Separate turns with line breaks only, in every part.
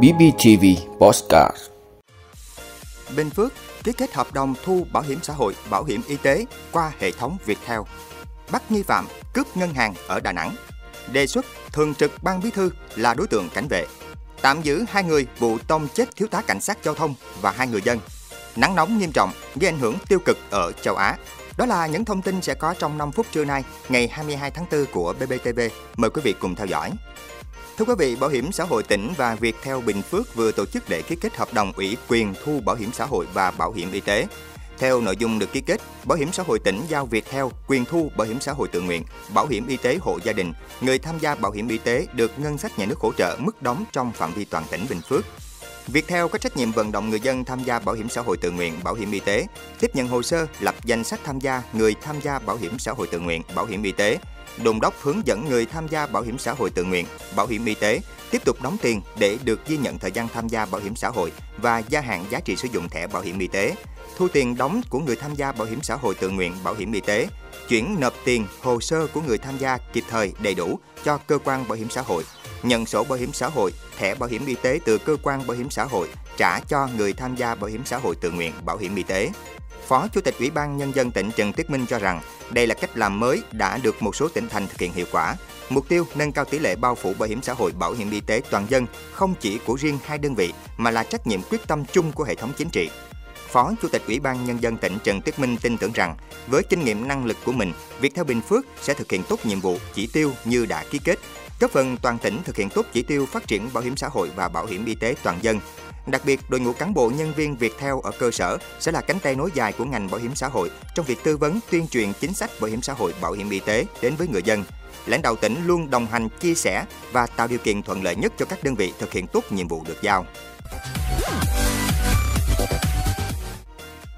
BBTV Postcard
Bình Phước ký kết hợp đồng thu bảo hiểm xã hội, bảo hiểm y tế qua hệ thống Viettel. Bắt nghi phạm cướp ngân hàng ở Đà Nẵng. Đề xuất thường trực ban bí thư là đối tượng cảnh vệ. Tạm giữ hai người vụ tông chết thiếu tá cảnh sát giao thông và hai người dân. Nắng nóng nghiêm trọng gây ảnh hưởng tiêu cực ở châu Á. Đó là những thông tin sẽ có trong 5 phút trưa nay, ngày 22 tháng 4 của BBTV. Mời quý vị cùng theo dõi. Thưa quý vị, Bảo hiểm xã hội tỉnh và Viettel Bình Phước vừa tổ chức lễ ký kết hợp đồng ủy quyền thu bảo hiểm xã hội và bảo hiểm y tế. Theo nội dung được ký kết, Bảo hiểm xã hội tỉnh giao Viettel quyền thu bảo hiểm xã hội tự nguyện, bảo hiểm y tế hộ gia đình. Người tham gia bảo hiểm y tế được ngân sách nhà nước hỗ trợ mức đóng trong phạm vi toàn tỉnh Bình Phước. Viettel có trách nhiệm vận động người dân tham gia bảo hiểm xã hội tự nguyện, bảo hiểm y tế, tiếp nhận hồ sơ, lập danh sách tham gia người tham gia bảo hiểm xã hội tự nguyện, bảo hiểm y tế, đồn đốc hướng dẫn người tham gia bảo hiểm xã hội tự nguyện, bảo hiểm y tế tiếp tục đóng tiền để được ghi nhận thời gian tham gia bảo hiểm xã hội và gia hạn giá trị sử dụng thẻ bảo hiểm y tế, thu tiền đóng của người tham gia bảo hiểm xã hội tự nguyện, bảo hiểm y tế, chuyển nộp tiền hồ sơ của người tham gia kịp thời đầy đủ cho cơ quan bảo hiểm xã hội, nhận sổ bảo hiểm xã hội, thẻ bảo hiểm y tế từ cơ quan bảo hiểm xã hội trả cho người tham gia bảo hiểm xã hội tự nguyện, bảo hiểm y tế. Phó Chủ tịch Ủy ban Nhân dân tỉnh Trần Tuyết Minh cho rằng đây là cách làm mới đã được một số tỉnh thành thực hiện hiệu quả. Mục tiêu nâng cao tỷ lệ bao phủ bảo hiểm xã hội, bảo hiểm y tế toàn dân không chỉ của riêng hai đơn vị mà là trách nhiệm quyết tâm chung của hệ thống chính trị. Phó Chủ tịch Ủy ban Nhân dân tỉnh Trần Tuyết Minh tin tưởng rằng với kinh nghiệm năng lực của mình, việc theo Bình Phước sẽ thực hiện tốt nhiệm vụ, chỉ tiêu như đã ký kết, góp phần toàn tỉnh thực hiện tốt chỉ tiêu phát triển bảo hiểm xã hội và bảo hiểm y tế toàn dân, Đặc biệt, đội ngũ cán bộ nhân viên Viettel ở cơ sở sẽ là cánh tay nối dài của ngành bảo hiểm xã hội trong việc tư vấn, tuyên truyền chính sách bảo hiểm xã hội, bảo hiểm y tế đến với người dân. Lãnh đạo tỉnh luôn đồng hành, chia sẻ và tạo điều kiện thuận lợi nhất cho các đơn vị thực hiện tốt nhiệm vụ được giao.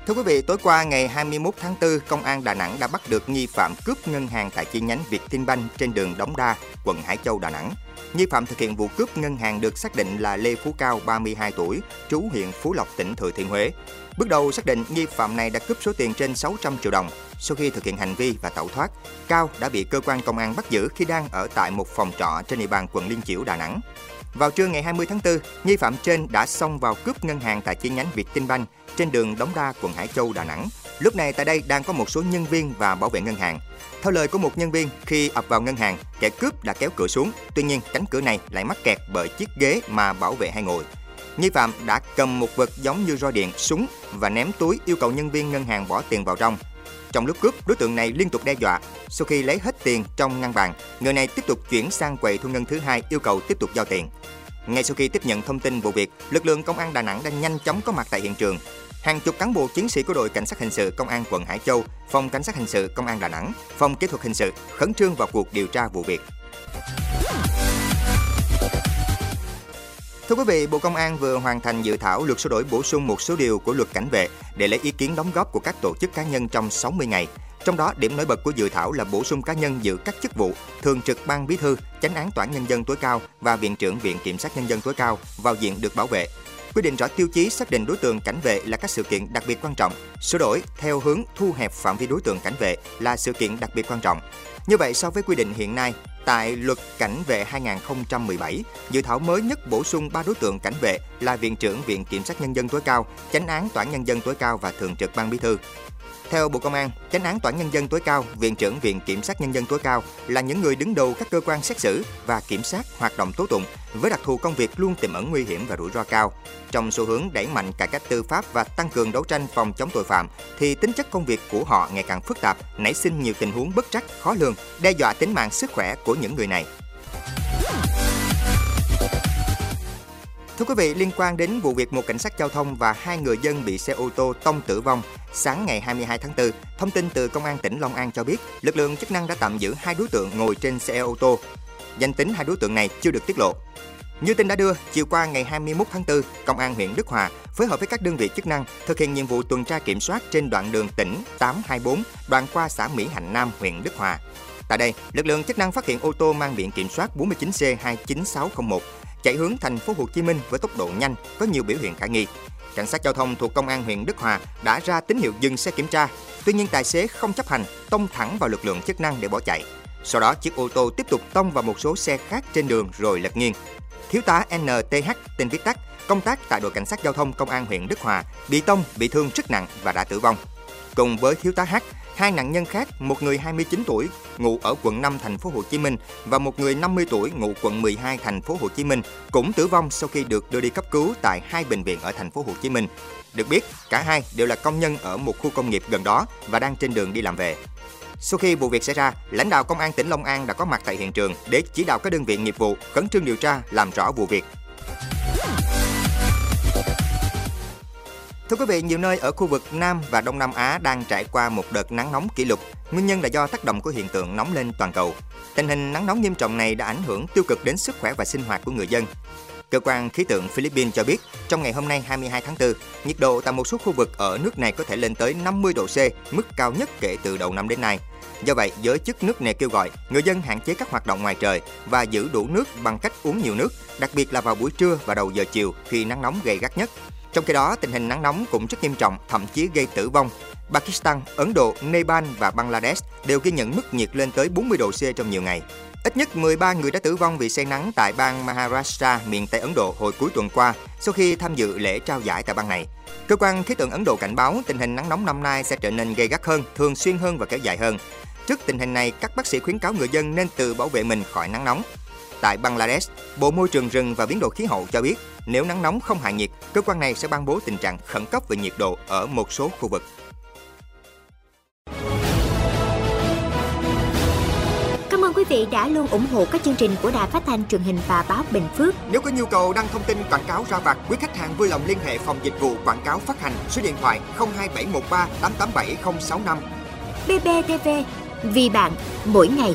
Thưa quý vị, tối qua ngày 21 tháng 4, Công an Đà Nẵng đã bắt được nghi phạm cướp ngân hàng tại chi nhánh Vietinbank trên đường Đống Đa, quận Hải Châu, Đà Nẵng. Nghi phạm thực hiện vụ cướp ngân hàng được xác định là Lê Phú Cao, 32 tuổi, trú huyện Phú Lộc, tỉnh Thừa Thiên Huế. Bước đầu xác định nghi phạm này đã cướp số tiền trên 600 triệu đồng. Sau khi thực hiện hành vi và tẩu thoát, Cao đã bị cơ quan công an bắt giữ khi đang ở tại một phòng trọ trên địa bàn quận Liên Chiểu, Đà Nẵng. Vào trưa ngày 20 tháng 4, nghi phạm trên đã xông vào cướp ngân hàng tại chi nhánh Vietinbank trên đường Đống Đa, quận Hải Châu, Đà Nẵng. Lúc này tại đây đang có một số nhân viên và bảo vệ ngân hàng. Theo lời của một nhân viên, khi ập vào ngân hàng, kẻ cướp đã kéo cửa xuống. Tuy nhiên, cánh cửa này lại mắc kẹt bởi chiếc ghế mà bảo vệ hay ngồi. Nghi phạm đã cầm một vật giống như roi điện, súng và ném túi yêu cầu nhân viên ngân hàng bỏ tiền vào trong. Trong lúc cướp, đối tượng này liên tục đe dọa. Sau khi lấy hết tiền trong ngăn bàn, người này tiếp tục chuyển sang quầy thu ngân thứ hai yêu cầu tiếp tục giao tiền. Ngay sau khi tiếp nhận thông tin vụ việc, lực lượng công an Đà Nẵng đã nhanh chóng có mặt tại hiện trường. Hàng chục cán bộ chiến sĩ của đội cảnh sát hình sự công an quận Hải Châu, phòng cảnh sát hình sự công an Đà Nẵng, phòng kỹ thuật hình sự khẩn trương vào cuộc điều tra vụ việc. Thưa quý vị, Bộ Công an vừa hoàn thành dự thảo luật sửa đổi bổ sung một số điều của luật cảnh vệ để lấy ý kiến đóng góp của các tổ chức cá nhân trong 60 ngày. Trong đó, điểm nổi bật của dự thảo là bổ sung cá nhân giữ các chức vụ thường trực ban bí thư, chánh án toán nhân dân tối cao và viện trưởng viện kiểm sát nhân dân tối cao vào diện được bảo vệ. Quy định rõ tiêu chí xác định đối tượng cảnh vệ là các sự kiện đặc biệt quan trọng, sửa đổi theo hướng thu hẹp phạm vi đối tượng cảnh vệ là sự kiện đặc biệt quan trọng. Như vậy so với quy định hiện nay, tại Luật Cảnh vệ 2017, dự thảo mới nhất bổ sung 3 đối tượng cảnh vệ là Viện trưởng Viện Kiểm sát Nhân dân tối cao, Chánh án toán Nhân dân tối cao và Thường trực Ban Bí thư. Theo Bộ Công an, Chánh án Tòa Nhân dân tối cao, Viện trưởng Viện Kiểm sát Nhân dân tối cao là những người đứng đầu các cơ quan xét xử và kiểm sát hoạt động tố tụng với đặc thù công việc luôn tiềm ẩn nguy hiểm và rủi ro cao. Trong xu hướng đẩy mạnh cải cách tư pháp và tăng cường đấu tranh phòng chống tội phạm, thì tính chất công việc của họ ngày càng phức tạp, nảy sinh nhiều tình huống bất trắc, khó lường, đe dọa tính mạng sức khỏe của những người này. Thưa quý vị, liên quan đến vụ việc một cảnh sát giao thông và hai người dân bị xe ô tô tông tử vong, sáng ngày 22 tháng 4, thông tin từ Công an tỉnh Long An cho biết, lực lượng chức năng đã tạm giữ hai đối tượng ngồi trên xe ô tô. Danh tính hai đối tượng này chưa được tiết lộ. Như tin đã đưa, chiều qua ngày 21 tháng 4, Công an huyện Đức Hòa phối hợp với các đơn vị chức năng thực hiện nhiệm vụ tuần tra kiểm soát trên đoạn đường tỉnh 824 đoạn qua xã Mỹ Hạnh Nam, huyện Đức Hòa. Tại đây, lực lượng chức năng phát hiện ô tô mang biển kiểm soát 49C29601 chạy hướng thành phố Hồ Chí Minh với tốc độ nhanh, có nhiều biểu hiện khả nghi. Cảnh sát giao thông thuộc công an huyện Đức Hòa đã ra tín hiệu dừng xe kiểm tra. Tuy nhiên tài xế không chấp hành, tông thẳng vào lực lượng chức năng để bỏ chạy. Sau đó chiếc ô tô tiếp tục tông vào một số xe khác trên đường rồi lật nghiêng. Thiếu tá NTH, tên viết tắt, công tác tại đội cảnh sát giao thông công an huyện Đức Hòa, bị tông, bị thương rất nặng và đã tử vong. Cùng với thiếu tá H, hai nạn nhân khác, một người 29 tuổi ngụ ở quận 5 thành phố Hồ Chí Minh và một người 50 tuổi ngụ quận 12 thành phố Hồ Chí Minh cũng tử vong sau khi được đưa đi cấp cứu tại hai bệnh viện ở thành phố Hồ Chí Minh. Được biết, cả hai đều là công nhân ở một khu công nghiệp gần đó và đang trên đường đi làm về. Sau khi vụ việc xảy ra, lãnh đạo công an tỉnh Long An đã có mặt tại hiện trường để chỉ đạo các đơn vị nghiệp vụ khẩn trương điều tra, làm rõ vụ việc. Thưa quý vị, nhiều nơi ở khu vực Nam và Đông Nam Á đang trải qua một đợt nắng nóng kỷ lục. Nguyên nhân là do tác động của hiện tượng nóng lên toàn cầu. Tình hình nắng nóng nghiêm trọng này đã ảnh hưởng tiêu cực đến sức khỏe và sinh hoạt của người dân. Cơ quan khí tượng Philippines cho biết, trong ngày hôm nay 22 tháng 4, nhiệt độ tại một số khu vực ở nước này có thể lên tới 50 độ C, mức cao nhất kể từ đầu năm đến nay. Do vậy, giới chức nước này kêu gọi người dân hạn chế các hoạt động ngoài trời và giữ đủ nước bằng cách uống nhiều nước, đặc biệt là vào buổi trưa và đầu giờ chiều khi nắng nóng gay gắt nhất. Trong khi đó, tình hình nắng nóng cũng rất nghiêm trọng, thậm chí gây tử vong. Pakistan, Ấn Độ, Nepal và Bangladesh đều ghi nhận mức nhiệt lên tới 40 độ C trong nhiều ngày. Ít nhất 13 người đã tử vong vì say nắng tại bang Maharashtra, miền Tây Ấn Độ hồi cuối tuần qua sau khi tham dự lễ trao giải tại bang này. Cơ quan khí tượng Ấn Độ cảnh báo tình hình nắng nóng năm nay sẽ trở nên gay gắt hơn, thường xuyên hơn và kéo dài hơn. Trước tình hình này, các bác sĩ khuyến cáo người dân nên tự bảo vệ mình khỏi nắng nóng. Tại Bangladesh, Bộ Môi trường rừng và biến đổi khí hậu cho biết, nếu nắng nóng không hạ nhiệt, cơ quan này sẽ ban bố tình trạng khẩn cấp về nhiệt độ ở một số khu vực.
Cảm ơn quý vị đã luôn ủng hộ các chương trình của Đài Phát thanh truyền hình và báo Bình Phước.
Nếu có nhu cầu đăng thông tin quảng cáo ra vặt, quý khách hàng vui lòng liên hệ phòng dịch vụ quảng cáo phát hành số điện thoại 02713 887065.
BBTV, vì bạn, mỗi ngày.